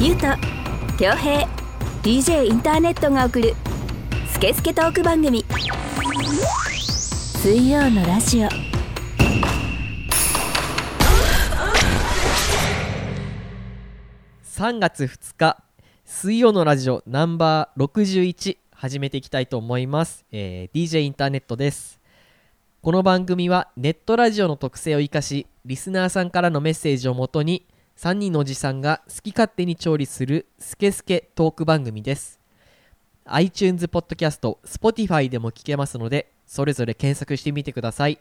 ゆうと恭平 DJ インターネットが送るスケスケトーク番組。水曜のラジオ。3月2日水曜のラジオナンバー61始めていきたいと思います、えー DJ インターネットです。この番組はネットラジオの特性を生かしリスナーさんからのメッセージをもとに3人のおじさんが好き勝手に調理するスケスケトーク番組です。iTunes ポッドキャスト Spotify でも聞けますのでそれぞれ検索してみてください。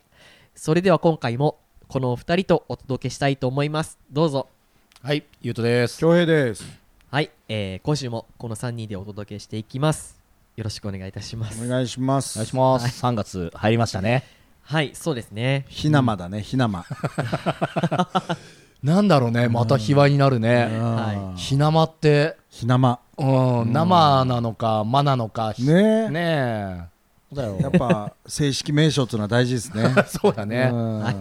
それでは今回もこのお二人とお届けしたいと思います。どうぞ。はい、ゆうとです。恭平です。はい、えー今週もこの3人でお届けしていきます。よろしくお願いいたします。お願いします。お願いします。3月入りましたね。はいそうですね。ひなまだねひなまなんだろうね、また卑猥になるね。はひなまって、ひなまうん、生なのか、まなのか。ね。ねえ。そうだよ。やっぱ正式名称っていうのは大事ですね。そうだね。うん。はい。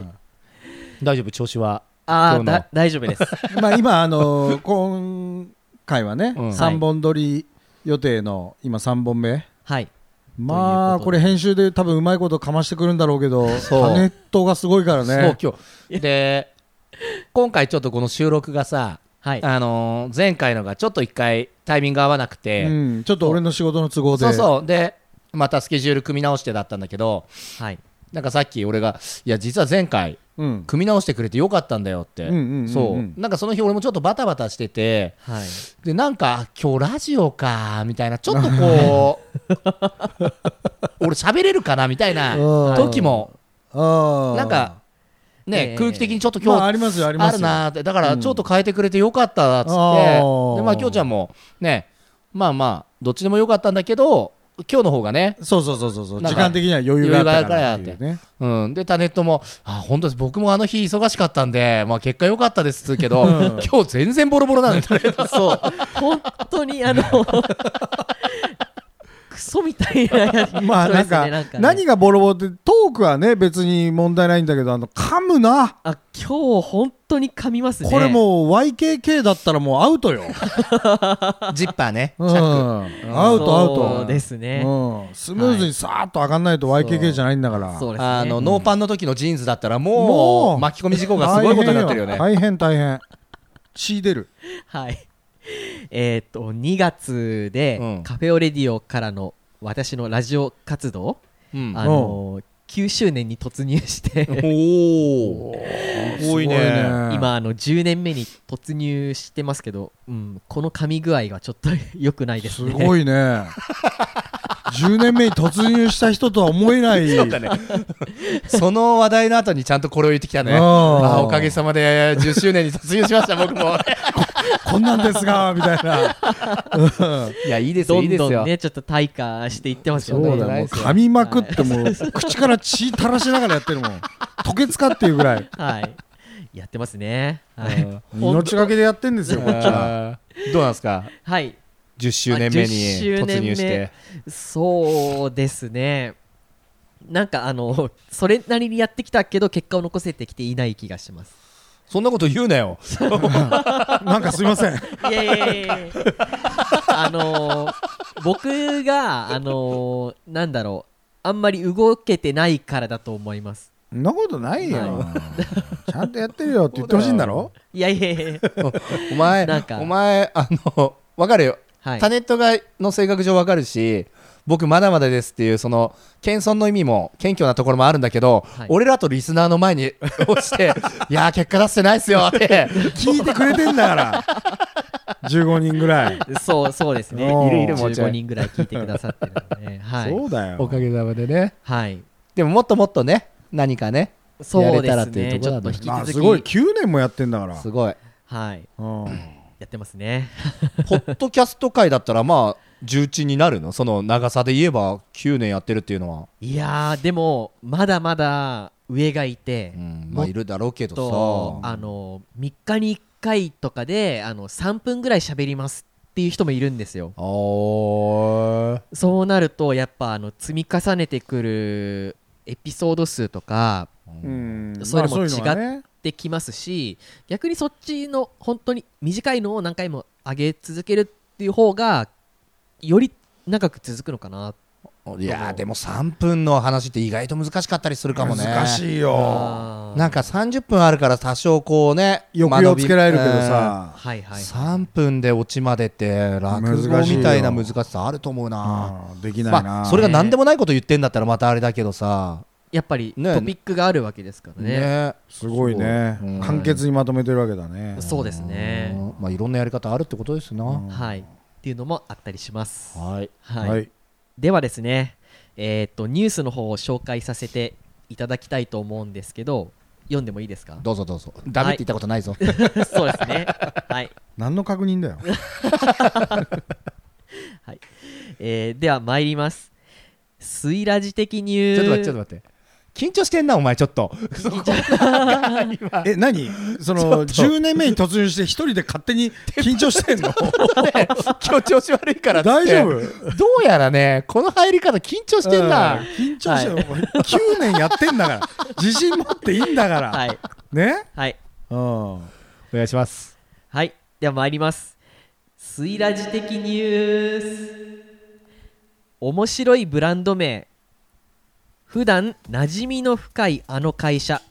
大丈夫、調子は？ああ大丈夫です。まあ今あの今回はねうん。3本撮り予定の今3本目。はいまあこれ編集で多分うまいことかましてくるんだろうけどタネットがすごいからそう、ね今日。で、今回ちょっとこの収録がさ、はい。あのー前回のがちょっと一回タイミング合わなくうて、んちょっと俺の仕事の都合で。そうそう。で、またスケジュール組み直してだったんだけど、はいなんかさっき俺が、いや、実は前回、うん。組み直してくれてよかったんだよって、そう。なんかその日俺もちょっとバタバタしてて。はい。でなんか今日ラジオかみたいなちょっとこう 俺喋れるかなみたいなうん。時も。なんかね、ええ空気的にちょっとまあ今日ありますよありますよ。あるなーって。だからちょっと変えてくれてよかったっつって、うんでまあきょうちゃんもねまあまあどっちでもよかったんだけど今日の方がねそうそうそうそう時間的には余裕があったからっていうね。うん、でタネットも「あ本当です。僕もあの日忙しかったんで、まあ、結果良かったです」けど、うん。今日全然ボロボロなんでそう。本当にあのクソみたいなやつ まあなんかそうですねね。何がボロボロってトークはね別に問題ないんだけどあの噛むな。あ今日本当に噛みますね。これもう YKK だったらもうアウトよ、ジッパーね、うん、アウトアウト。そうですね。うん、スムーズにさーっと上がんないと YKK じゃないんだから、そうですね。あのノーパンの時のジーンズだったらもうもう巻き込み事故がすごいことになってるよね。大変。大変。血出る。はい。えーっと、2月で、うん。カフェオレディオからの私のラジオ活動、うん。あのー9周年に突入して、おおすごいね。今、あの、10年目に突入してますけど、うん、この噛み具合がちょっと良くないですすね。ごいね 10年目に突入した人とは思えない。そうだね。その話題の後にちゃんとこれを言ってきたね。うんあおかげさまで10周年に突入しました僕も。こんなんですがみたいな、うん。いやいいですよどいいですよ。んどんね、ちょっと退化していってますよそうね。もう噛みまくってもう口から血垂らしながらやってるもん。吐けつかっていうぐらい。はい。やってますね。はい。うん。命がけでやってんですよこっちは。どうなんですか？はい。10周年目にあ10周年目。突入してそうですね。なんかあの、それなりにやってきたけど、結果を残せてきていない気がします。そんなこと言うなよ。なんかすいません。いやいやいやあのー僕が、あのーなんだろう、あんまり動けてないからだと思います。そんなことないよ。ちゃんとやってるよって言ってほしいんだろ？いやいやいやいや。お前なんか。お前あのわかるよはい。タネットがの性格上わかるし僕まだまだですっていうその謙遜の意味も謙虚なところもあるんだけど、はい。俺らとリスナーの前に 落ちていやー結果出してないっすよって。聞いてくれてんだから。15人ぐらい。そう、そうですね。おー。いるいるもうちょい15人ぐらい聞いてくださってるので、はい。そうだよ。おかげさまでね。はい。でももっともっとね何かねそうやれたらですね。っていうところだねちょっと引きまあ続き、すごい。9年もやってんだから。すごい。はい。うんやってますね。ポッドキャスト界だったらまあ重鎮になるの？その長さで言えば9年やってるっていうのは、いやー、でも、まだまだ上がいて、うんまあいるだろうけとどさ。あの3日に1回とかであの3分ぐらい喋りますっていう人もいるんですよ。そうなるとやっぱあの積み重ねてくるエピソード数とかうん。それもまあそういうのがねできますし逆にそっちの本当に短いのを何回も上げ続けるっていう方がより長く続くのかな。いやーでも3分の話って意外と難しかったりするかもね。難しいよ。なんか30分あるから多少こうね抑揚つけられるけど間延びさはいはい、3分でオチまでって落語みたいな難しさあると思うな。うんできないな。まあそれが何でもないこと言ってんだったらまたあれだけどさやっぱりね。トピックがあるわけですからね。ね。すごいね。う。ん。簡潔にまとめてるわけだね。そうですね。うん。まあいろんなやり方あるってことですな。うん。はい。っていうのもあったりします。はい。はい、はい。ではですねえーっとニュースの方を紹介させていただきたいと思うんですけど読んでもいいですか？どうぞどうぞ。ダメって言ったことないぞ。そうですね。はい。何の確認だよ。えーでは参ります。スイラジ的ニュー。ちょっと待ってちょっと待って緊張してんなお前ちょっと。え何？その10年目に突入して一人で勝手に 緊張してんの？今日調子悪いからっつって。大丈夫？どうやらねこの入り方緊張してんな。うん。緊張してる、9年やってんだから。自信持っていいんだから、はい。ね？はい。うん。お願いします。はい。では参ります。スイラジ的ニュース。面白いブランド名普段馴染みの深いあの会社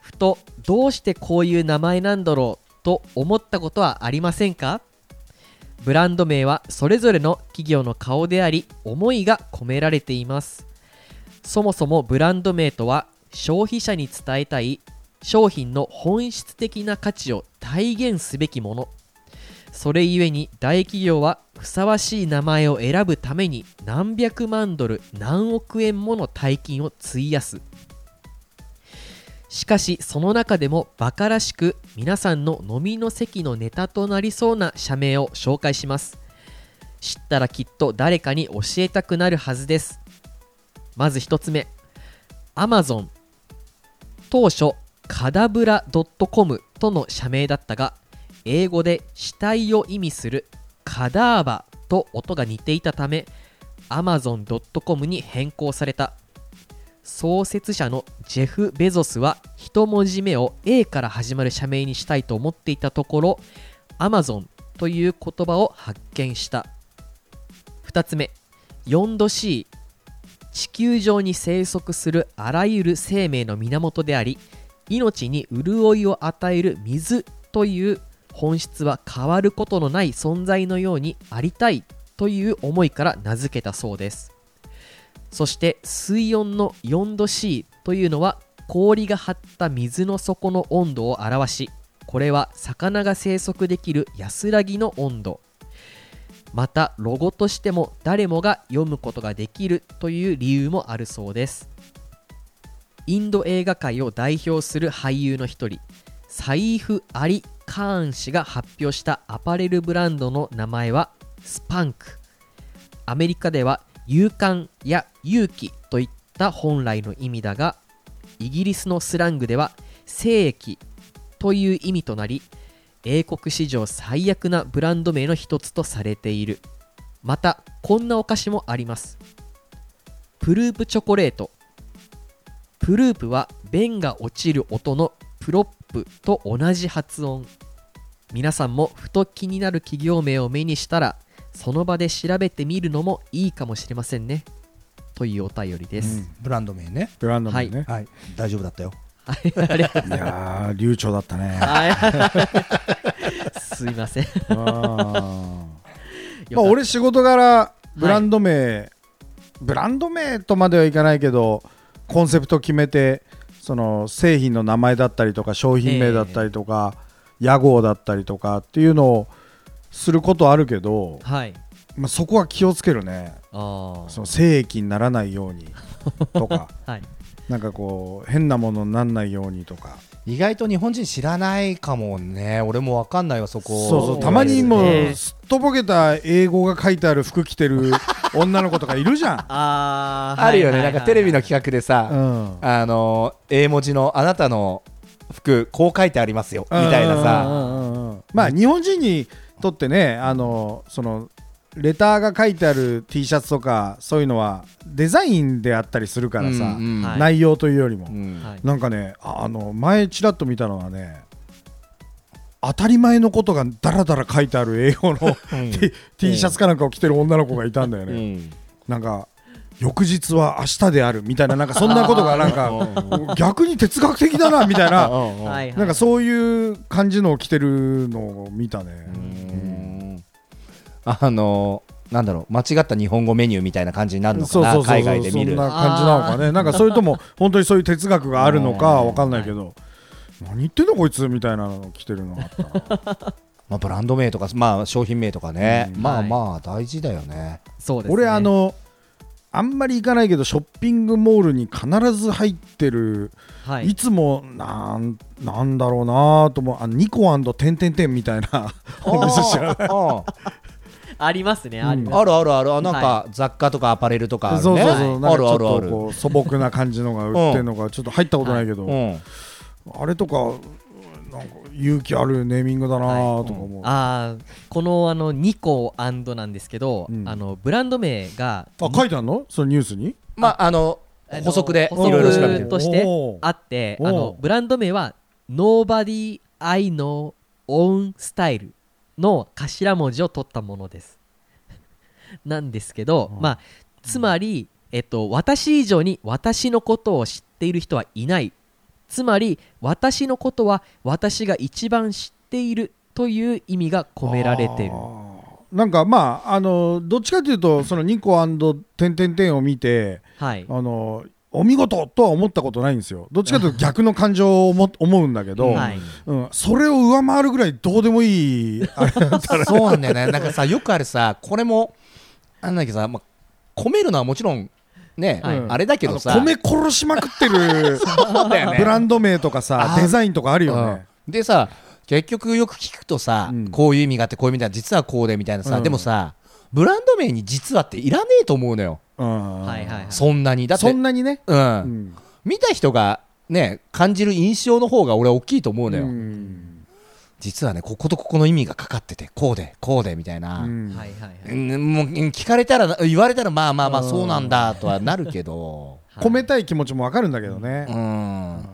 ふとどうしてこういう名前なんだろうと思ったことはありませんか？ブランド名はそれぞれの企業の顔であり思いが込められています。そもそもブランド名とは消費者に伝えたい商品の本質的な価値を体現すべきもの。それゆえに大企業はふさわしい名前を選ぶために何百万ドル何億円もの大金を費やす。しかしその中でもバカらしく皆さんの飲みの席のネタとなりそうな社名を紹介します。知ったらきっと誰かに教えたくなるはずです。まず一つ目。Amazon 当初カダブラ .com との社名だったが英語で死体を意味するカダーバと音が似ていたため Amazon.com に変更された。創設者のジェフ・ベゾスは一文字目を A から始まる社名にしたいと思っていたところ Amazon という言葉を発見した。2つ目 4°C 地球上に生息するあらゆる生命の源であり命に潤いを与える水という本質は変わることのない存在のようにありたいという思いから名付けたそうです。そして水温の 4°C というのは氷が張った水の底の温度を表しこれは魚が生息できる安らぎの温度。またロゴとしても誰もが読むことができるという理由もあるそうです。インド映画界を代表する俳優の一人サイーフ・アリ・カーン氏が発表したアパレルブランドの名前はスパンク。アメリカでは勇敢や勇気といった本来の意味だがイギリスのスラングでは精液という意味となり英国史上最悪なブランド名の一つとされている。またこんなお菓子もあります。プループチョコレート。プループは便が落ちる音のプロップと同じ発音。皆さんもふと気になる企業名を目にしたらその場で調べてみるのもいいかもしれませんね。というお便りです、ブランド名ね。ブランド名ね、はい。大丈夫だったよ。はい、ありがとうい、やー 流暢だったね。はい。すいません。あー。まあ俺仕事柄ブランド名、ブランド名とまではいかないけどコンセプト決めてその製品の名前だったりとか商品名だったりとか、屋号だったりとかっていうのをすることあるけど、はい。まあ、そこは気をつけるね。あその精液にならないようにとか。あ はい。なんかこう変なものにならないようにとか意外と日本人知らないかもね。俺もわかんないわそこ。そうそう。たまにもねうすっとぼけた英語が書いてある服着てる女の子とかいるじゃん。あーあるよね、はいはい。はいなんかテレビの企画でさ、うん。あの英文字のあなたの服こう書いてありますよみたいなさ。まあ日本人にとってねあのそのレターが書いてある T シャツとかそういうのはデザインであったりするからさ、うんうん。はい。内容というよりも、なんかねああの前ちらっと見たのはね当たり前のことがダラダラ書いてある英語の T, T シャツかなんかを着てる女の子がいたんだようね、ん。なんか翌日は明日であるみたいななんかそんなことがなんか逆に哲学的だなみたいな。なんかそういう感じのを着てるのを見たね、うんあのなんだろう間違った日本語メニューみたいな感じになるのかな海外で見る。そんな感じなのかね。なんかそれとも 本当にそういう哲学があるのかうん。わかんないけど、何言ってんのこいつみたいなの着てるのがあったな。まあ、ブランド名とか、まあ、商品名とかね、うん。まあはい。まあ大事だよね。そうですね。俺あのあんまり行かないけどショッピングモールに必ず入ってる、、はい。いつもなんなんだろうなと思う。あのニコてんてんてんみたいなお店知らないあありますねうん。あります。あるあるある、あなんかは雑貨とかアパレルとかあるね。そうそうそう、あるあるある。とこう素朴な感じのが売ってるのがちょっと入ったことないけど、うん。あれとかなんか勇気あるネーミングだなとか思う、あーこのあのニコなんですけど、うん。あのブランド名があ書いてあるの？そのニュースに？まあ、あの、補足でい補足ろいろ調べてる。としてあってあのブランド名は Nobody I Know Own Style の頭文字を取ったものです。なんですけど、うん。まあつまり、えっと、私以上に私のことを知っている人はいない。つまり私のことは私が一番知っているという意味が込められてる。なんかまああのどっちかというとそのニコてんてんてんを見てはい。あのお見事とは思ったことないんですよ。どっちかというと逆の感情を思思うんだけど、はい。うん、それを上回るぐらいどうでもいいあれそうなんだよね。なんかさ、よくあるさ、これも、なんだっけさ、まあ、込めるのはもちろん、ね、はいあれだけどさ、米殺しまくってるね。ブランド名とかさあデザインとかあるよね、うん。でさ結局よく聞くとさ、うん。こういう意味があってこういう意味だ実はこうでみたいなさ、うん。でもさブランド名に実はっていらねえと思うのよ。うんはいはいはい。そんなに。だってそんなにね、うん。うん。見た人がね感じる印象の方が俺は大きいと思うのよ、うん。実はねこことここの意味がかかっててこうでこうでみたいな、うん。はいはいはい。うんもう聞かれたら言われたらまあまあまあうん。そうなんだとはなるけど。込めたい気持ちもわかるんだけどね。う、ん。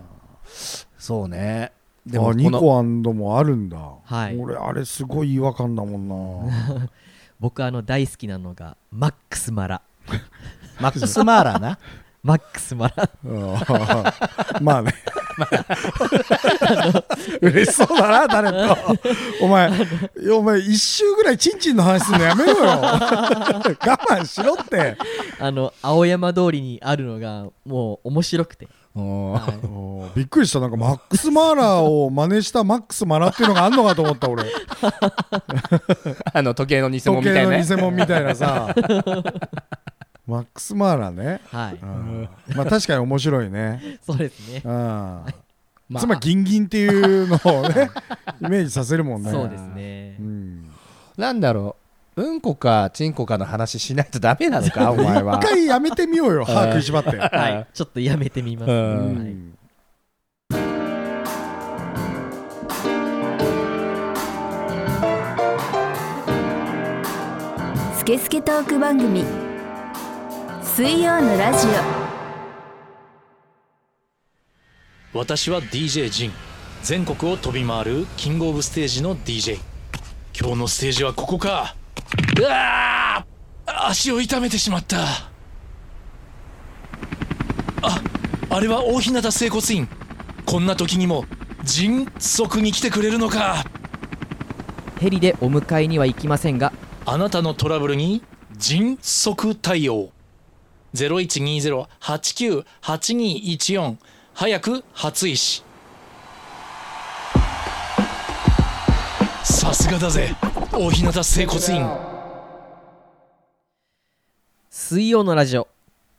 そうね。であもこのニコもあるんだ、はい。俺あれすごい違和感だもんな。僕あの大好きなのがマックスマラマックス・マーラーな。マックスマラうん。まあね。嬉しそうだな誰とお前お前一周ぐらいチンチンの話するのやめろよ。我慢しろって。あの青山通りにあるのがもう面白くて、うんはい。おー。びっくりした。なんかマックス・マーラーを真似したマックス・マラっていうのがあんのかと思った俺。あの時計の偽物みたいなね。偽物みたいなさマックス・マーラーね、はい、うん。まあ確かに面白いね、そうですね。うん。まあ。つまりギンギンっていうのをね イメージさせるもんね。そうですね。うん。なんだろう。うんこかちんこかの話しないとダメなのかお前は。一回やめてみようよ。歯食いしばって、はい。ちょっとやめてみます、ううんん。はい。スケスケトーク番組水曜のラジ私は DJ ジン。全国を飛び回るキングオブステージの DJ 今日のステージはここか。うわー。足を痛めてしまった。ああれは大日向整骨院。こんな時にも迅速に来てくれるのか。ヘリでお迎えには行きませんが。あなたのトラブルに迅速対応0120-89-8214早く初石。さすがだぜ。大日向整骨院。水曜のラジオ。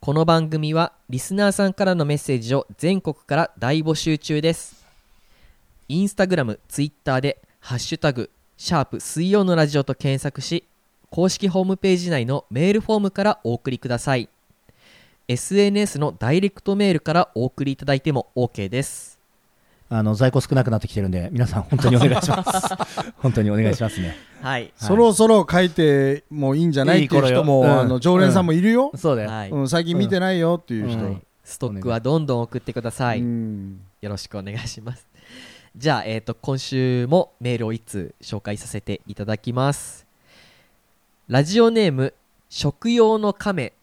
この番組はリスナーさんからのメッセージを全国から大募集中です。インスタグラムツイッターで「ハッシュタグシャープ水曜のラジオ」と検索し公式ホームページ内のメールフォームからお送りください。SNS のダイレクトメールからお送りいただいても OK です。あの在庫少なくなってきてるんで皆さん本当にお願いします。本当にお願いしますね。はい。そろそろ書いてもいいんじゃないっていう人もうん。あの常連さんもいるよ、そうだよ、はい。うん最近見てないよっていう人、うん。ストックはどんどん送ってください、うん。よろしくお願いします。じゃあ、えー、と今週もメールを1通紹介させていただきます。ラジオネーム食用の亀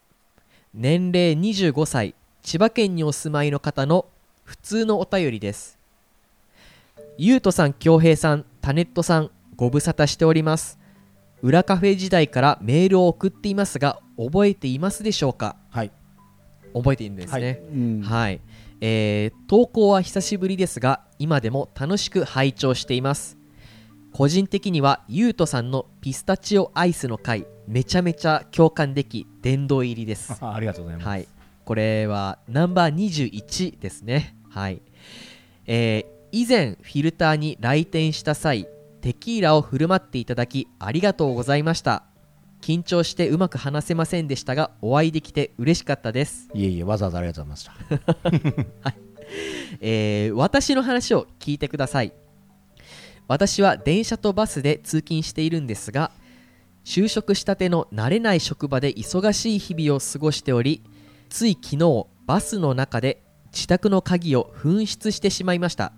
年齢25歳千葉県にお住まいの方の普通のお便りです。ゆうとさん恭平さんタネットさんご無沙汰しております。裏カフェ時代からメールを送っていますが覚えていますでしょうか？はい。覚えているんですね、うん。はい、えー投稿は久しぶりですが今でも楽しく拝聴しています。個人的にはゆうとさんのピスタチオアイスの回めちゃめちゃ共感でき殿堂入りです。あありがとうございます、はい。これはナンバー21ですね。はい。えー以前フィルターに来店した際テキーラを振る舞っていただきありがとうございました。緊張してうまく話せませんでしたがお会いできて嬉しかったです。いえいえわざわざありがとうございました。えー私の話を聞いてください。私は電車とバスで通勤しているんですが就職したての慣れない職場で忙しい日々を過ごしておりつい昨日バスの中で自宅の鍵を紛失してしまいました。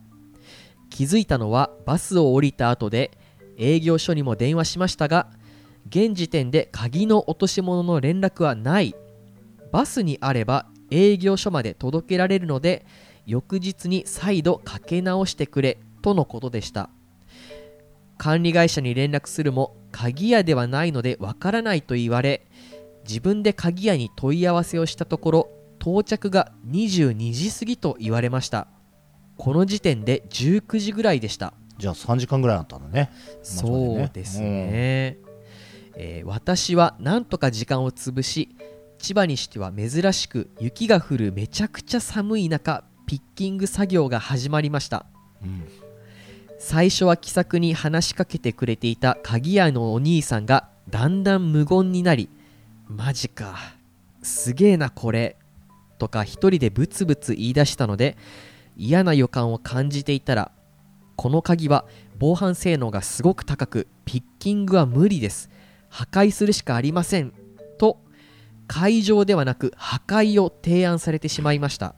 気づいたのはバスを降りた後で営業所にも電話しましたが現時点で鍵の落とし物の連絡はない。バスにあれば営業所まで届けられるので翌日に再度かけ直してくれとのことでした。管理会社に連絡するも鍵屋ではないのでわからないと言われ自分で鍵屋に問い合わせをしたところ到着が22時過ぎと言われました。この時点で19時ぐらいでした。じゃあ3時間ぐらいあったんだね。そうですね、えー私はなんとか時間を潰し千葉にしては珍しく雪が降るめちゃくちゃ寒い中ピッキング作業が始まりました。うん最初は気さくに話しかけてくれていた鍵屋のお兄さんがだんだん無言になりマジかすげえなこれとか一人でブツブツ言い出したので嫌な予感を感じていたらこの鍵は防犯性能がすごく高くピッキングは無理です。破壊するしかありません。と解錠ではなく破壊を提案されてしまいました。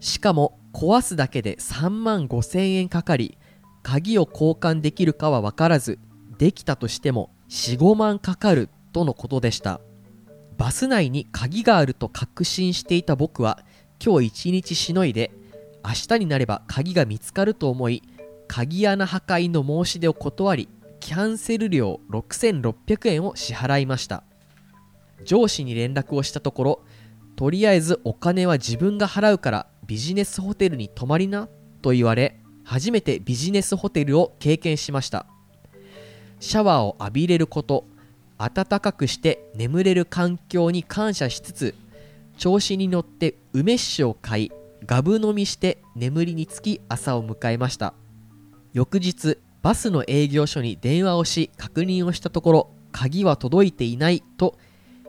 しかも壊すだけで3万5千円かかり鍵を交換できるかは分からずできたとしても45万かかるとのことでした。バス内に鍵があると確信していた僕は今日一日しのいで明日になれば鍵が見つかると思い鍵穴破壊の申し出を断りキャンセル料6600円を支払いました。上司に連絡をしたところとりあえずお金は自分が払うからビジネスホテルに泊まりなと言われ初めてビジネスホテルを経験しました。シャワーを浴びれること暖かくして眠れる環境に感謝しつつ調子に乗って梅酒を買いガブ飲みして眠りにつき朝を迎えました。翌日バスの営業所に電話をし確認をしたところ鍵は届いていないと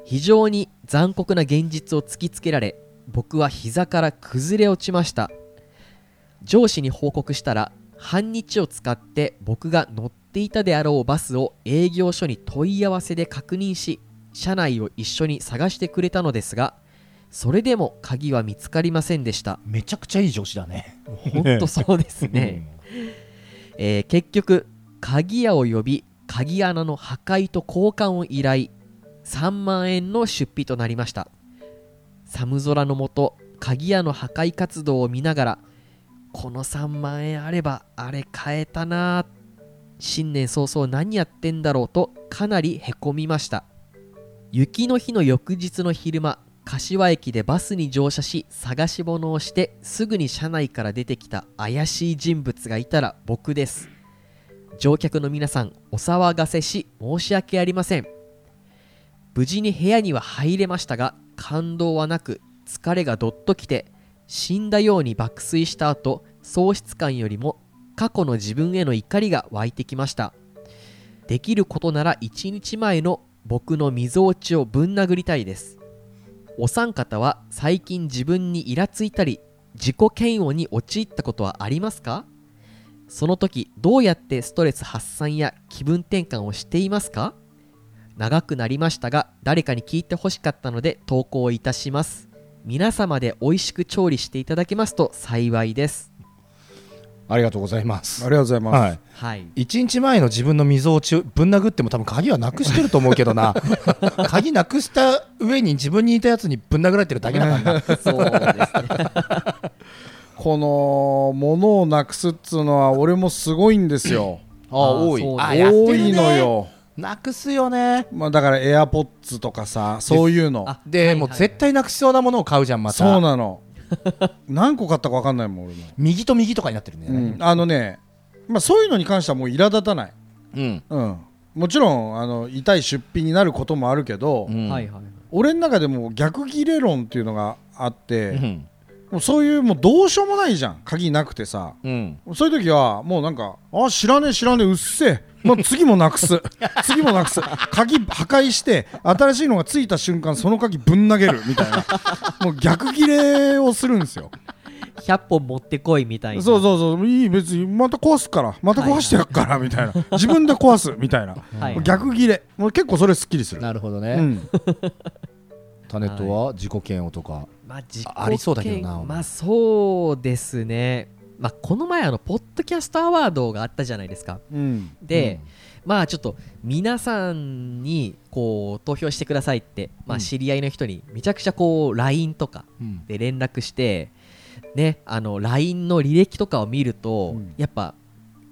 非常に残酷な現実を突きつけられ僕は膝から崩れ落ちました。上司に報告したら半日を使って僕が乗っていたであろうバスを営業所に問い合わせで確認し車内を一緒に探してくれたのですがそれでも鍵は見つかりませんでした。めちゃくちゃいい上司だね。本当そうですね、えー結局鍵屋を呼び鍵穴の破壊と交換を依頼3万円の出費となりました。寒空の下鍵屋の破壊活動を見ながらこの3万円あればあれ買えたな。新年早々何やってんだろうとかなりへこみました。雪の日の翌日の昼間柏駅でバスに乗車し探し物をしてすぐに車内から出てきた怪しい人物がいたら僕です。乗客の皆さんお騒がせし申し訳ありません。無事に部屋には入れましたが感動はなく疲れがどっときて死んだように爆睡した後喪失感よりも過去の自分への怒りが湧いてきました。できることなら1日前の僕のみぞおちをぶん殴りたいです。お三方は最近自分にイラついたり自己嫌悪に陥ったことはありますか？その時どうやってストレス発散や気分転換をしていますか？長くなりましたが誰かに聞いてほしかったので投稿いたします。皆様で美味しく調理していただけますと幸いです。ありがとうございます。ありがとうございます、はい。はい。一日前の自分の溝落ちをぶん殴っても多分鍵はなくしてると思うけどな。鍵なくした上に自分にいたやつにぶん殴られてるだけだからなそうですね。この物をなくすっつうのは俺もすごいんですよ。ああ多いるね。のよ、なくすよね。まあ、だからエアポッツとかさそういうの。あで、はいはい。もう絶対なくしそうなものを買うじゃんまた。そうなの。何個買ったか分かんないもん俺も、右と右とかになってるね、うん、あのね、まあ、そういうのに関してはもう苛立たない、うん。うん、もちろんあの痛い出費になることもあるけど、うん。はいはい俺の中でも逆ギレ論っていうのがあって、うんもうそういうもうどうしようもないじゃん。鍵なくてさ。うん。そういう時はもうなんかあ知らねえ知らねえうっせえ、まあ、次もなくす。次もなくす。鍵破壊して新しいのがついた瞬間その鍵ぶん投げるみたいな。もう逆ギレをするんですよ。100本持ってこいみたいな。そうそうそう。いい別にまた壊すから。また壊してやっからみたいな。自分で壊すみたいな。はい逆ギレ。もう結構それすっきりする。なるほどね、うん。タネットは自己嫌悪とか、まあ、ありそうだけどな嫌まあそうですね。まあこの前あのポッドキャストアワードがあったじゃないですか。うん。で、まあちょっと皆さんにこう投票してくださいって、まあ、うん。知り合いの人にめちゃくちゃこう LINE とかうん。で連絡してねあの LINE の履歴とかを見ると、うん。やっぱ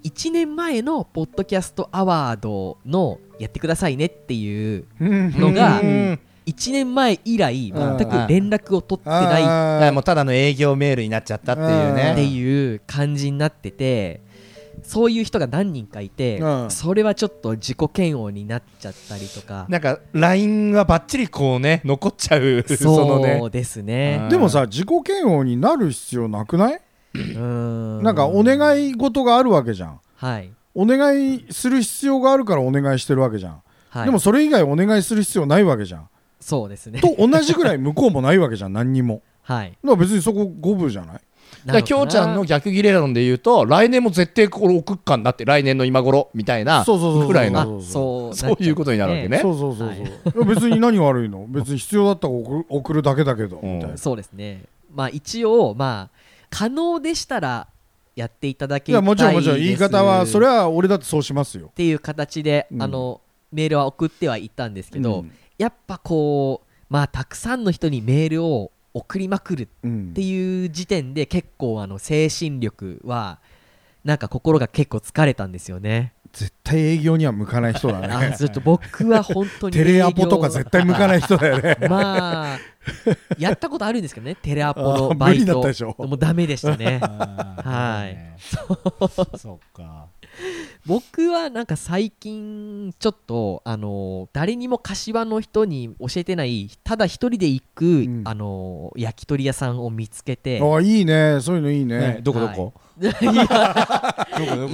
1年前のポッドキャストアワードのやってくださいねっていうのがうん1年前以来うん全く連絡を取ってない。もうただの営業メールになっちゃったっていうね。っていう感じになっててそういう人が何人かいて、うん。それはちょっと自己嫌悪になっちゃったりとか。なんか LINE はばっちりこうね残っちゃうそのねそうですね。うん。でもさ自己嫌悪になる必要なくない？うーん。なんかお願い事があるわけじゃん。はい、お願いする必要があるからお願いしてるわけじゃん、はい、でもそれ以外お願いする必要ないわけじゃんそうですね。と同じぐらい向こうもないわけじゃん何にも。はい。だから別にそこ五分じゃない？だからきょうちゃんの逆ギレ論で言うと来年も絶対これ送っかんだって来年の今頃みたいなそうそうそうそうくらいあのそうそういうことになるわけね。そうそうそうそう、別に何が悪いの？別に必要だったら送る送るだけだけど、うん。みたいな。そうですね。まあ一応まあ可能でしたらやっていただけいやもちろんもちろん。言い方はそれは俺だってそうしますよ。っていう形で、うん。あのメールは送ってはいったんですけど、うんやっぱこうまあたくさんの人にメールを送りまくるうん。っていう時点で結構あの精神力はなんか心が結構疲れたんですよね。絶対営業には向かない人だあねちょっと僕は本当にテレアポとか絶対向かない人だよね。まあやったことあるんですけどねテレアポのあバイト。もうダメでしたね。はい。そっか僕はなんか最近ちょっとあの誰にも柏の人に教えてないただ一人で行く、ん。あの焼き鳥屋さんを見つけてあいいね。そういうのいいね。ねどこどこ？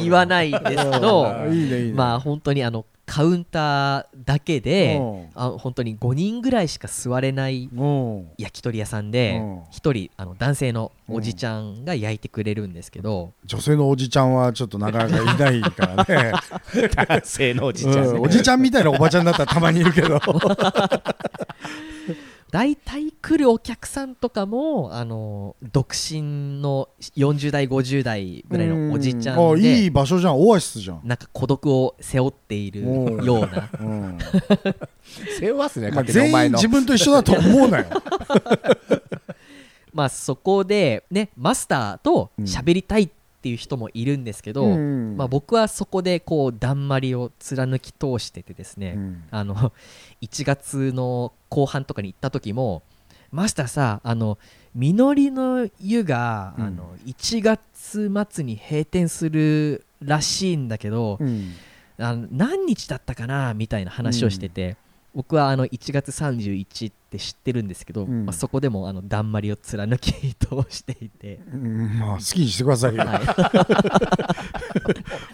言わないですけどあ いいねいいね。まあ本当にあのカウンターだけでうん。あ本当に5人ぐらいしか座れないうん。焼き鳥屋さんでうん。一人あの男性のおじちゃんが焼いてくれるんですけど女性のおじちゃんはちょっとなかなかいないからね。男性のおじちゃんね。うんおじちゃんみたいなおばちゃんだったらたまにいるけど。大体来るお客さんとかもあの独身の40代50代ぐらいのおじちゃうん。でいい場所じゃん。オアシスじゃん。なんか孤独を背負っているうん。ような。うん。背負わすねまあ勝手にお前の。全員自分と一緒だと思うなよ。まあそこでねマスターと喋りたいっていう人もいるんですけど、うん。まあ、僕はそこでこうだんまりを貫き通しててですね、うん。あの 1月の後半とかに行った時もマスターさあの実りの湯が、うん。あの1月末に閉店するらしいんだけど、うん。あの何日だったかなみたいな話をしてて、僕はあの1月31って知ってるんですけど、うん。まあ、そこでもあのだんまりを貫き通していて、うん。まあ好きにしてくださいよ。は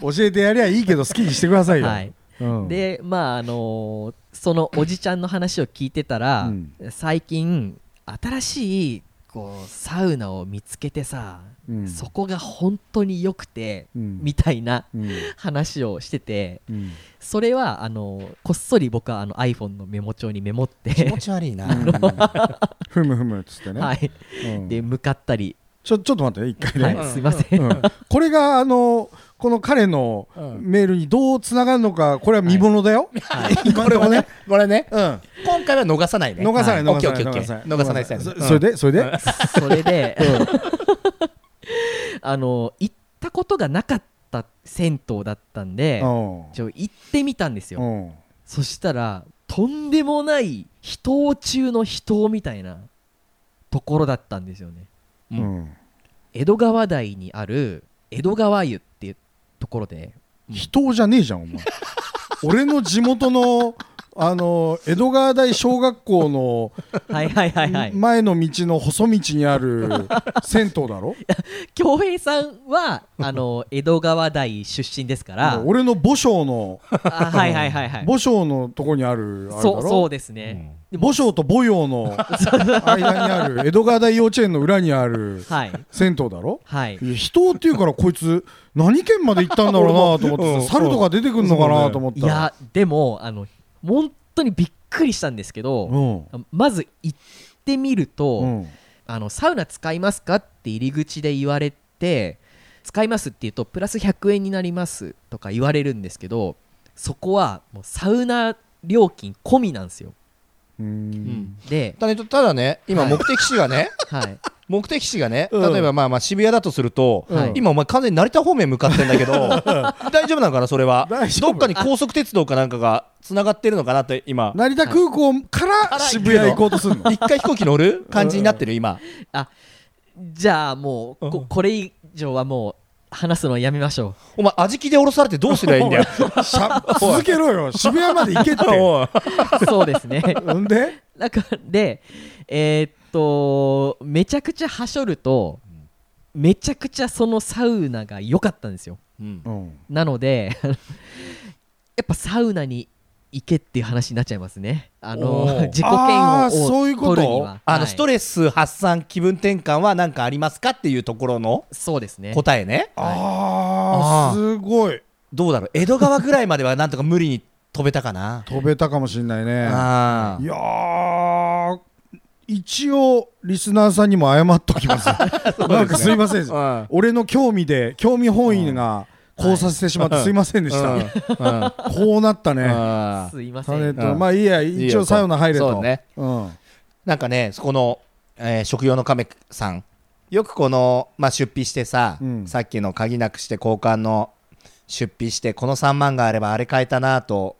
教えてやりゃいいけど好きにしてくださいい、よ。はい、うん。でまああのーそのおじちゃんの話を聞いてたら、うん。最近新しいこうサウナを見つけてさ、うん。そこが本当に良くて、うん。みたいなうん。話をしててうん。それはあのこっそり僕はあの iPhone のメモ帳にメモっ気て持、ち悪いな。ふむふむっつってね、はい、うん。で向かったり、ちょちょっと待ってね一回ね、はい、すいません、うん。これがあのこの彼のうん。メールにどうつながるのかこれは見ものだよ、これはねこれね。うん、今回は逃さないね。逃さないはい。逃さないオッケーオッケーオッケー。逃逃さないそれでそれで、それで、あの行ったことがなかった銭湯だったんで、うん。ちょ行ってみたんですよ、うん。そしたらとんでもない人中の人みたいなところだったんですよね。ううんん江戸川台にある江戸川湯っていうところで。人じゃねえじゃんお前。俺の地元のあの江戸川台小学校のはいはいはいはい。前の道の細道にある銭湯だろ？恭平さんはあの江戸川台出身ですから。俺の母校のあはいはいはいはい。母校のとこにあるあれだろ？そうそうですね、でも母校と母校の間にある江戸川大幼稚園の裏にあるはい。銭湯だろ？はい。いや人っていうからこいつ何県まで行ったんだろうなと思ってうん。さ猿とか出てくんのかなと思った。らいやでもあの本当にびっくりしたんですけど、うん。まず行ってみると、うん。あのサウナ使いますかって入り口で言われて使いますって言うとプラス100円になりますとか言われるんですけどそこはもうサウナ料金込みなんですよ。うん。で、ただねただね今はい。目的地がねはい、目的地がねうん。例えばまあまあ渋谷だとするとはい。今お前完全に成田方面向かってんだけど 大丈夫なのかなそれは？大丈夫。どっかに高速鉄道かなんかがつながってるのかなって今。成田空港から渋谷行こうとするの？一回飛行機乗る？感じになってる今。じゃあもうここれ以上はもう話すのやめましょお前味気で降ろされてどうすりゃいいんだよ。しゃ続けろよ。渋谷まで行けって。おい。うそうですね。んで？なんかでえーっとめちゃくちゃはしょるとめちゃくちゃそのサウナが良かったんですよ。うん。うんなので やっぱサウナに行けっていう話になっちゃいますね。あおのー。自己あ嫌ーそういう悪をこと？取るにはあのはい。ストレス発散気分転換は何かありますかっていうところのそうですね。答えね。あーすごい。どうだろう？江戸川ぐらいまではなんとか無理に飛べたかな？飛べたかもしんないね。あいやー一応リスナーさんにも謝っときます。なんかすいません。あ俺の興味で興味本位がこうさせてしまってすいませんでした、うん。こうなったね。あすいません。うん。とまあいいやいいよ一応サウナ入れと。そうね。うん。なんかねそこの、えー食用の亀さん。よくこの、まあ、出費してさ、うん。さっきの鍵なくして交換の出費してこの3万があればあれ買えたなと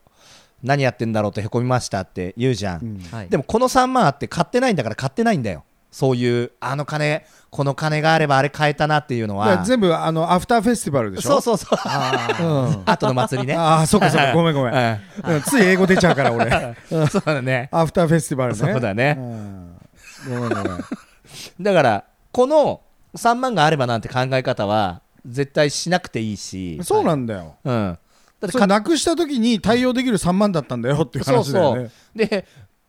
何やってんだろうとへこみましたって言うじゃん、うん。はい。でもこの3万あって買ってないんだから買ってないんだよ。そういうあの金この金があればあれ買えたなっていうのは。全部あのアフターフェスティバルでしょ？そうそうそう。うん 後の祭りね。ああそうかそうか。ごめんごめん。ううんつい英語出ちゃうから俺。ん そうだね。アフターフェスティバルね。そうだね。うん。ごめんごめん。だからこの3万があればなんて考え方は絶対しなくていいし。そうなんだよ。うんだってそれなくした時に対応できる3万だったんだよっていうそうそ話だよね。うで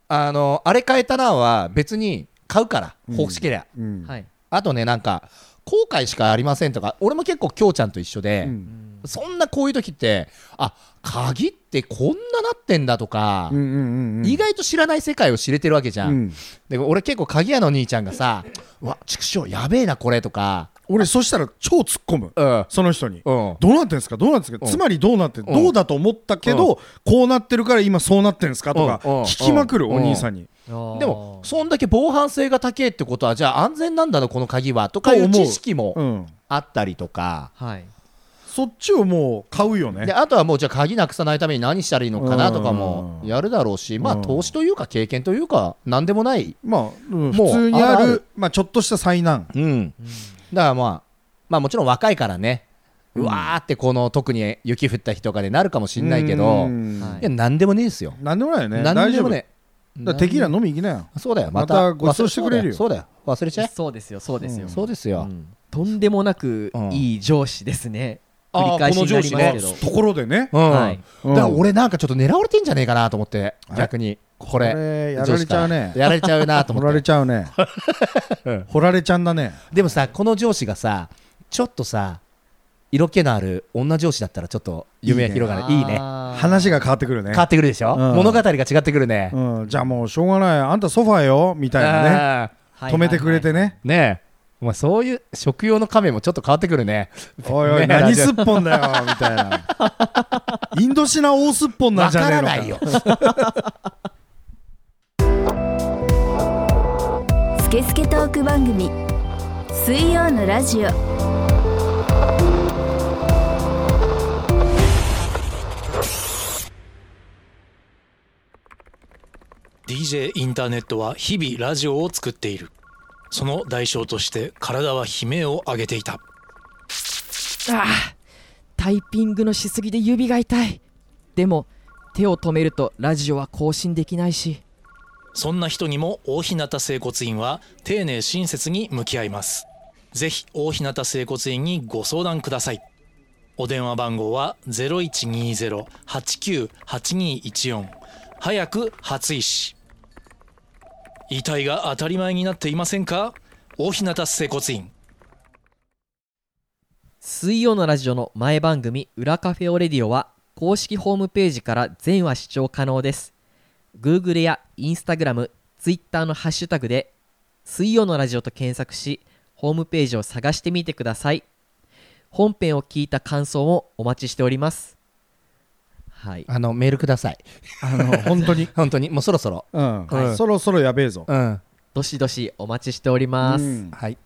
あのあれ買えたなは別に買うからうん。欲しけりゃ、うん。はい。あとねなんか後悔しかありませんとか俺も結構きょうちゃんと一緒で、うん。そんなこういう時ってあ鍵ってこんななってんだとか、うんうんうんうん。意外と知らない世界を知れてるわけじゃん、うん。で俺結構鍵屋の兄ちゃんがさ「うわ畜生やべえなこれ」とか俺そしたら超突っ込む。うん。その人に。うん。どうなってんですか？どうなってんですか？うん。つまりどうなってどうだと思ったけどこうなってるから今そうなってんですか？とか聞きまくるうん。お兄さんに。でもそんだけ防犯性が高いってことはじゃあ安全なんだなこの鍵はとかいう知識もうん。あったりとか、はい。そっちをもう買うよね。であとはもうじゃあ鍵なくさないために何したらいいのかなとかもうん。やるだろうし、まあうん投資というか経験というか何でもない、まあ普通にあるまあちょっとした災難。うん、だからまあまあもちろん若いからね、ううんわーってこの特に雪降った日とかでなるかもしんないけど、いや何でもねえですよ、なんでもないよね。何大丈夫。でもね。だテキーラ飲み行きなよ。そうだよ。またご馳走してくれるよ。そうだよ。忘れちゃえそうですよ。そうですよ、うん。そうですよ、うん。とんでもなくいい上司ですね、繰り返しになりますけど、この上司ところでね。うん。はい。うん。だから俺なんかちょっと狙われてんじゃねえかなと思ってえ逆にこれやられちゃうね。やられちゃうなと掘ら思って。れちゃうね。掘られちゃんだね。でもさこの上司がさちょっとさ色気のある女上司だったらちょっと夢が広がる。いいね。話が変わってくるね。変わってくるでしょ、うん。物語が違ってくるね、うん、じゃあもうしょうがない。あんたソファーよ。みたいなね。止めてくれてね。ーねえ。お前そういう食用の亀もちょっと変わってくるね。おいおいね何すっぽんだよみたいな。インドシナ大すっぽんなんわじゃねえのか。からないよスケスケトーク番組水曜のラジオ。DJ インターネットは日々ラジオを作っている。その代償として体は悲鳴を上げていた。あータイピングのしすぎで指が痛い。でも手を止めるとラジオは更新できないしそんな人にも大日向整骨院は丁寧親切に向き合います。ぜひ大日向整骨院にご相談ください。お電話番号は0120-898214早く初医師。遺体が当たり前になっていませんか？大日向整骨院。水曜のラジオの前番組「裏カフェオレディオ」は公式ホームページから全話視聴可能です。Google や Instagram、Twitter のハッシュタグで「水曜のラジオ」と検索しホームページを探してみてください。本編を聞いた感想もお待ちしております。はい。あのメールください。あの 本当に、本当に。もうそろそろ。うん。はい。そろそろやべえぞ、うん。どしどしお待ちしております、うん。はい。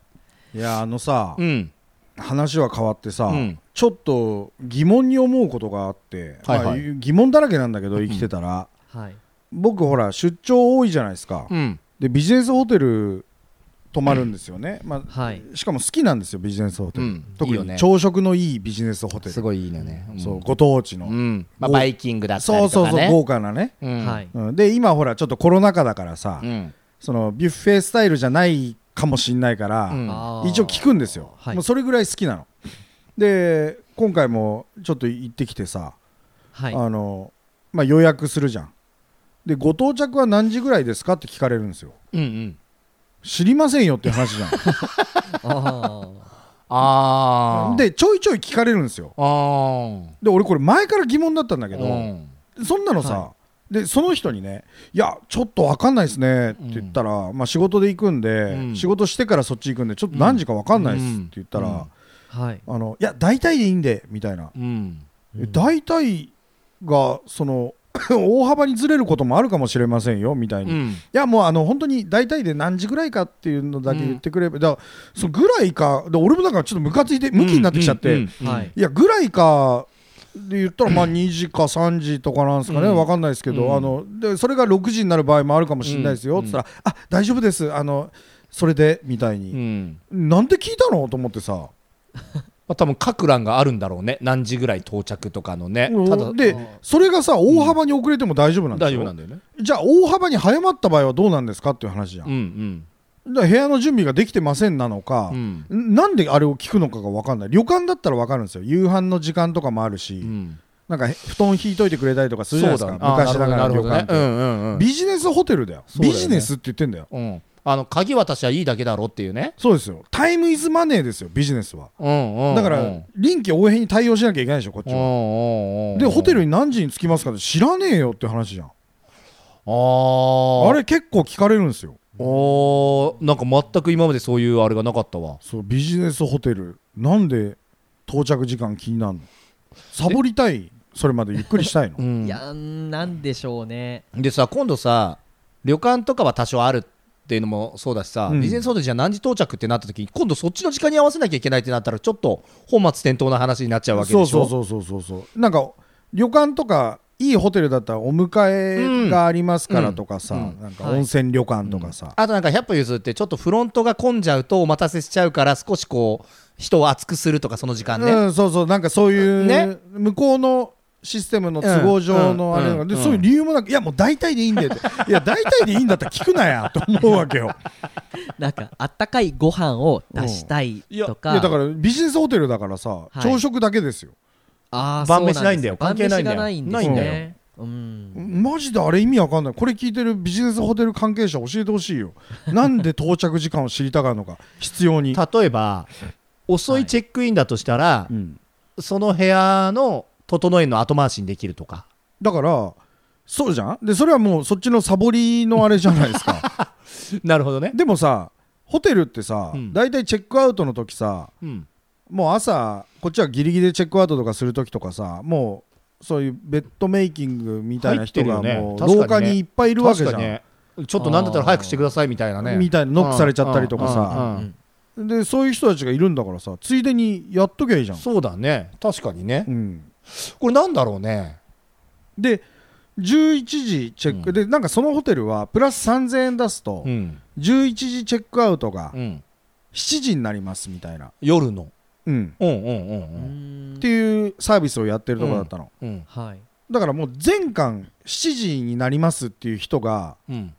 いやあのさ、うん。話は変わってさ、うん。ちょっと疑問に思うことがあって、はいはい。まあ疑問だらけなんだけど生きてたら、はい僕ほら出張多いじゃないですか、うん。でビジネスホテル泊まるんですよね、まあ、はい。しかも好きなんですよビジネスホテル、うん。特に朝食のいいビジネスホテル。すごいいいのね。ん。そうご当地の、うん。まあごバイキングだったそうりとかね。そうそう豪華なね、うん。はい。うん、で今ほらちょっとコロナ禍だからさ、うん。そのビュッフェスタイルじゃないかもしんないから、一応聞くんですよ、はい。もうそれぐらい好きなの。で今回もちょっと行ってきてさ、はい。あのまあ、予約するじゃんでご到着は何時ぐらいですかって聞かれるんですよ。うんうん。知りませんよって話じゃん。あああでちょいちょい聞かれるんですよ。で俺これ前から疑問だったんだけど、うん。そんなのさ、はでその人にね「いやちょっと分かんないですね」って言ったら、まあ、仕事で行くんで、うん。仕事してからそっち行くんでちょっと何時か分かんないですって言ったら、い。あのいや大体でいいんでみたいな、うん。え大体がその 大幅にずれることもあるかもしれませんよみたいに、いうん。やもうあの本当に大体で何時ぐらいかっていうのだけ言ってくれば、だからそのぐらいかで俺もだからちょっとムカついてムキになってきちゃって、うんうんうん。はい。いやぐらいかで言ったらまあ2時か3時とかなんですかね、うん。わかんないですけど、うん。あのでそれが6時になる場合もあるかもしれないですよ、うん。っつったら「あ大丈夫です。あのそれで」みたいうに、ん。なんで聞いたの？と思ってさ、まあ多分各欄があるんだろうね。何時ぐらい到着とかのね。ただでそれがさ大幅に遅れても大丈夫なんですよ、大丈夫なんだよね。じゃあ大幅に早まった場合はどうなんですかっていう話じゃん、うんだから部屋の準備ができてませんなのかう、ん。んなんであれを聞くのかが分かんない。旅館だったら分かるんですよ。夕飯の時間とかもあるし、うんなんか布団引いといてくれたりとかするじゃないですか。あ昔ながらなるほどね。旅館って、うんうんうん。ビジネスホテルだよ。ね。ビジネスって言ってんだよ。うん。あの鍵渡しはいいだけだろっていうね。そうですよ。タイムイズマネーですよビジネスは。うんうんだからうん臨機応変に対応しなきゃいけないでしょこっちうんはでホテルに何時に着きますかって知らねえよって話じゃん。あー。あれ結構聞かれるんですよ。おー。なんか全く今までそういうあれがなかったわ。そうビジネスホテル。なんで到着時間気になるの？サボりたいそれまでゆっくりしたいの？うん。いやなんでしょうね。でさ今度さ旅館とかは多少あるっていうのもそうだしさ、うん。ビジネスホテルじゃ何時到着ってなった時に今度そっちの時間に合わせなきゃいけないってなったらちょっと本末転倒な話になっちゃうわけそうでしょ？そうそうそうそうそうなんか旅館とかいいホテルだったらお迎えがありますからとかさ、うん。うんなんか温泉旅館とかさ、あとなんか100歩譲ってちょっとフロントが混んじゃうとお待たせしちゃうから少しこう人を熱くするとかその時間ね、うん、そうそう。なんかそういう、ね。向こうのシステムの都合上のあれでそういう理由もなくいやもう大体でいいんだよって。いや大体でいいんだったら聞くなやと思うわけよ。なんかあったかいご飯を出したいといやかだからビジネスホテルだからさ、い。朝食だけですよ。あー晩飯そうないんだよ。関係ないんだよ。ないんですないんだよ。ねうん。マジであれ意味わかんない。これ聞いてるビジネスホテル関係者教えてほしいよ。なんで到着時間を知りたがるのか必要に、例えば遅いチェックインだとしたら、うん。その部屋の整えの後回しにできるとか。だからそうじゃん？でそれはもうそっちのサボりのあれじゃないですか。なるほどね、でもさホテルってさ、うん。大体チェックアウトの時さうん。もう朝こっちはギリギリでチェックアウトとかする時とかさもうそういうベッドメイキングみたいな人がもう廊下にいっぱいいるわけじゃん、ね。ちょっとなんだったら早くしてくださいみたいなね。みたいなノックされちゃったりとかさ。うん。うん。うん。でそういう人たちがいるんだからさついでにやっときゃいいじゃん、そうだね。確かにね。うん、これなんだろうね。で11時チェック、うん。でなんかそのホテルはプラス3000円出すと、うん、11時チェックアウトがうん、7時になりますみたいな、夜の。うん、うんうんうんううん。んっていうサービスをやってるところだったの、うん。はい。だからもう全館7時になりますっていう人がうん。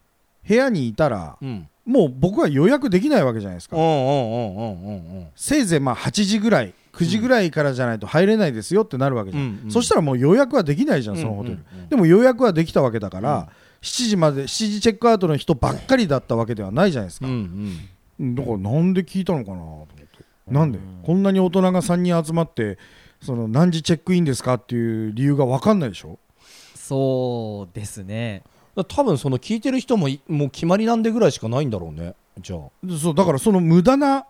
部屋にいたらうん。もう僕は予約できないわけじゃないですか、うんうんうんうんうんせいぜいまあ8時ぐらい9時ぐらいからじゃないと入れないですよってなるわけじゃん、うん。うん。そしたらもう予約はできないじゃんそのホテル、うんうんうんでも予約はできたわけだから、7時まで7時チェックアウトの人ばっかりだったわけではないじゃないですか、うんうん。うんだからなんで聞いたのかなと思って。なんで？こんなに大人が3人集まってその何時チェックインですかっていう理由が分かんないでしょ？そうですね。だ多分その聞いてる人もいもう決まりなんでぐらいしかないんだろうねじゃあ、そうだからその無駄なうん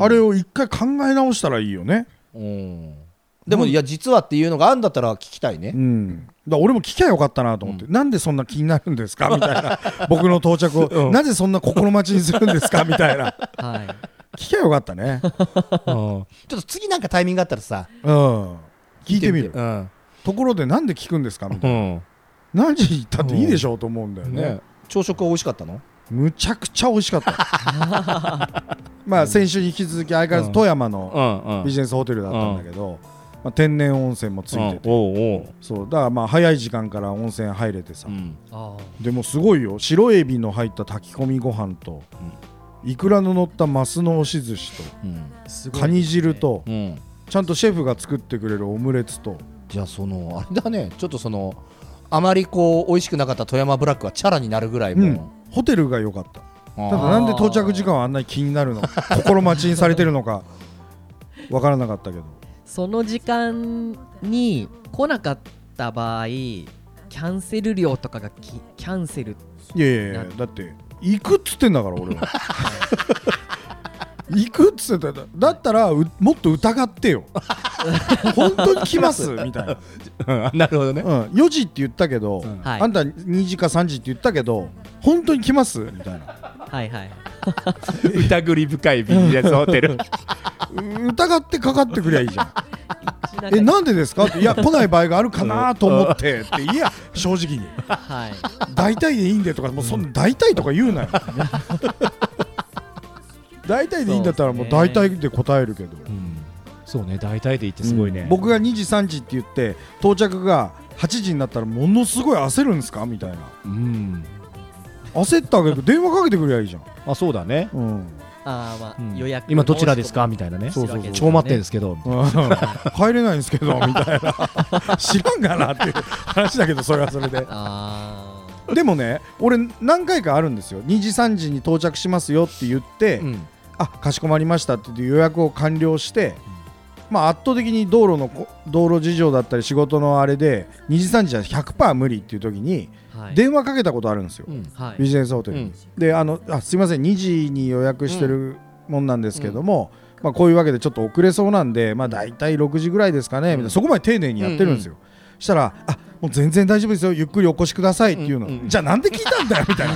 あれを一回考え直したらいいよね、うん。でもいや実はっていうのがあるんだったら聞きたいね。うん、だ俺も聞きゃよかったなと思って、なんでそんな気になるんですかみたいな。僕の到着を、なぜそんな心待ちにするんですかみたいな。はい。聞きゃよかったね、うん。ちょっと次なんかタイミングあったらさ。うん、聞いてみる。うん。ところでなんで聞くんですかみたいな、うん。何時に行ったっていいでしょうと思うんだよね。ね。朝食は美味しかったの？むちゃくちゃ美味しかった。まあ先週に引き続き相変わらず富山のビジネスホテルだったんだけど、まあ、天然温泉もついてて、おうおう。そう。だからまあ早い時間から温泉入れてさ、うん。あでもすごいよ。白エビの入った炊き込みご飯と、いくらの乗ったマスの押し寿司とカニ汁とうん。ちゃんとシェフが作ってくれるオムレツと。じゃあそのあれだね。ちょっとそのあまりこう美味しくなかった富山ブラックはチャラになるぐらいうん。もホテルが良かった。う、ただなんで到着時間はあんなに気になるの？心待ちにされてるのか？わからなかったけど。その時間に来なかった場合キャンセル料とかがきキャンセルいやいやいやだって行くっつってんだから俺は 行くっつってんだだったらうもっと疑ってよ。本当に来ますみたいな、なるほどね。うん、4時って言ったけど、うん。はいあんた2時か3時って言ったけど本当に来ますみたいな。はいはい。疑り深いビジネスホテル。う疑ってかかってくりゃいいじゃん。えなんでですか？って。いや来ない場合があるかなと思って。っていや正直に。はい。大体でいいんでとかもうそんな大体とか言うなよ大体でいいんだったらもう大体で答えるけど、そうね大体で言ってすごいね、うん。僕が2時3時って言って到着が8時になったらものすごい焦るんですか？みたいな。うん。焦ったわけ電話かけてくればいいじゃん、あそうだね、うん、あーまあ、うん。予約今どちらですか？みたいなね。そうそうそう。超待ってんですけど、入れないんですけど みたいな。知らんがなっていう話だけどそれはそれで。あでもね俺何回かあるんですよ。2時3時に到着しますよって言って、うんあかしこまりましたって言って予約を完了して、まあ、圧倒的に道路のこ道路事情だったり仕事のあれで2時3時じゃ100%無理っていう時に電話かけたことあるんですよ、うんはい。ビジネスホテルに、うん。であのあすいません2時に予約してるもんなんですけども、まあ、こういうわけでちょっと遅れそうなんで、まあ、大体6時ぐらいですかね、みたいな。そこまで丁寧にやってるんですよ、したらあもう全然大丈夫ですよ。ゆっくりお越しくださいっていうの、うんうんじゃあなんで聞いたんだよみたいな。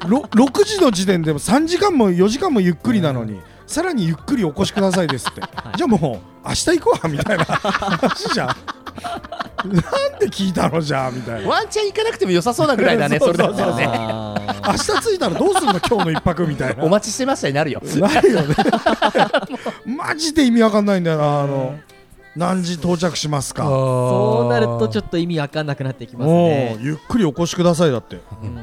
ろ6時の時点でも3時間も4時間もゆっくりなのに、さらにゆっくりお越しくださいですって、じゃあもう明日行くわみたいな。話じゃん。なんで聞いたのじゃあみたいな。ワンチャン行かなくても良さそうなぐらいだね それだったらね。明日着いたらどうするの今日の一泊みたいな。お待ちしてましたになるよ。なるよ ね。マジで意味わかんないんだよなあの何時到着しますか？そうなるとちょっと意味わかんなくなってきますもねうゆっくりお越しくださいだって。うん。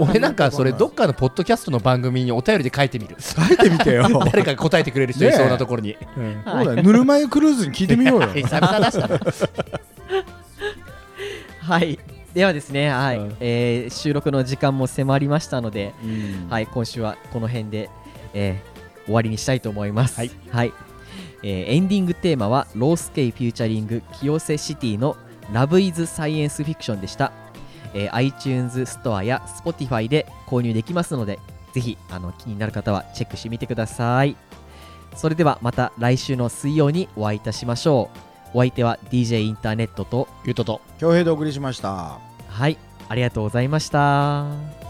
俺なんかそれどっかのポッドキャストの番組にお便りで書いてみる。書いてみてよ。誰かが答えてくれる人いそうなところに。そうだよ。ぬるま湯クルーズに聞いてみようよ。久々出したなはい。ではですね、はい。うん。えー収録の時間も迫りましたので、うん。はい、今週はこの辺で、えー終わりにしたいと思います。はいえーエンディングテーマはロースケイ featuring 清瀬シティの Love Is Science Fiction でした。えー iTunes ストアや Spotify で購入できますので、ぜひあの気になる方はチェックしてみてください。それではまた来週の水曜にお会いいたしましょう。お相手は DJ インターネットと、ゆうとと恭平でお送りしましたはい、ありがとうございました。